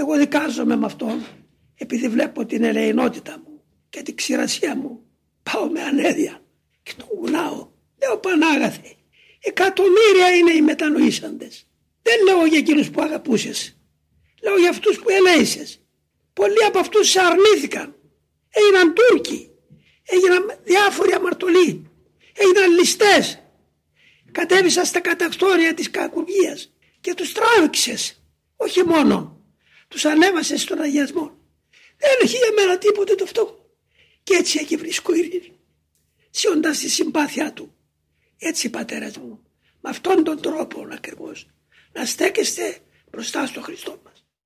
Εγώ δικάζομαι με αυτόν επειδή βλέπω την ελεηνότητα μου και την ξηρασία μου. Πάω με ανέδεια και τον γουνάω. Λέω Πανάγαθε, εκατομμύρια είναι οι μετανοήσαντες. Δεν λέω για εκείνους που αγαπούσες. Λέω για αυτούς που ελέησες. Πολλοί από αυτούς σε αρνήθηκαν. Έγιναν Τούρκοι. Έγιναν διάφοροι αμαρτωλοί. Έγιναν ληστές. Κατέβησαν στα κατακτόρια της κακουργίας και τους τράβηξες. Όχι μόνο. Τους ανέβασες στον αγιασμό. Δεν έχει για μένα τίποτε το φτωχό. Και έτσι εκεί βρίσκω ειρήνη. Σιώντας τη συμπάθειά του. Έτσι πατέρας μου. Με αυτόν τον τρόπο ακριβώς. Να στέκεστε μπροστά στο Χριστό μας.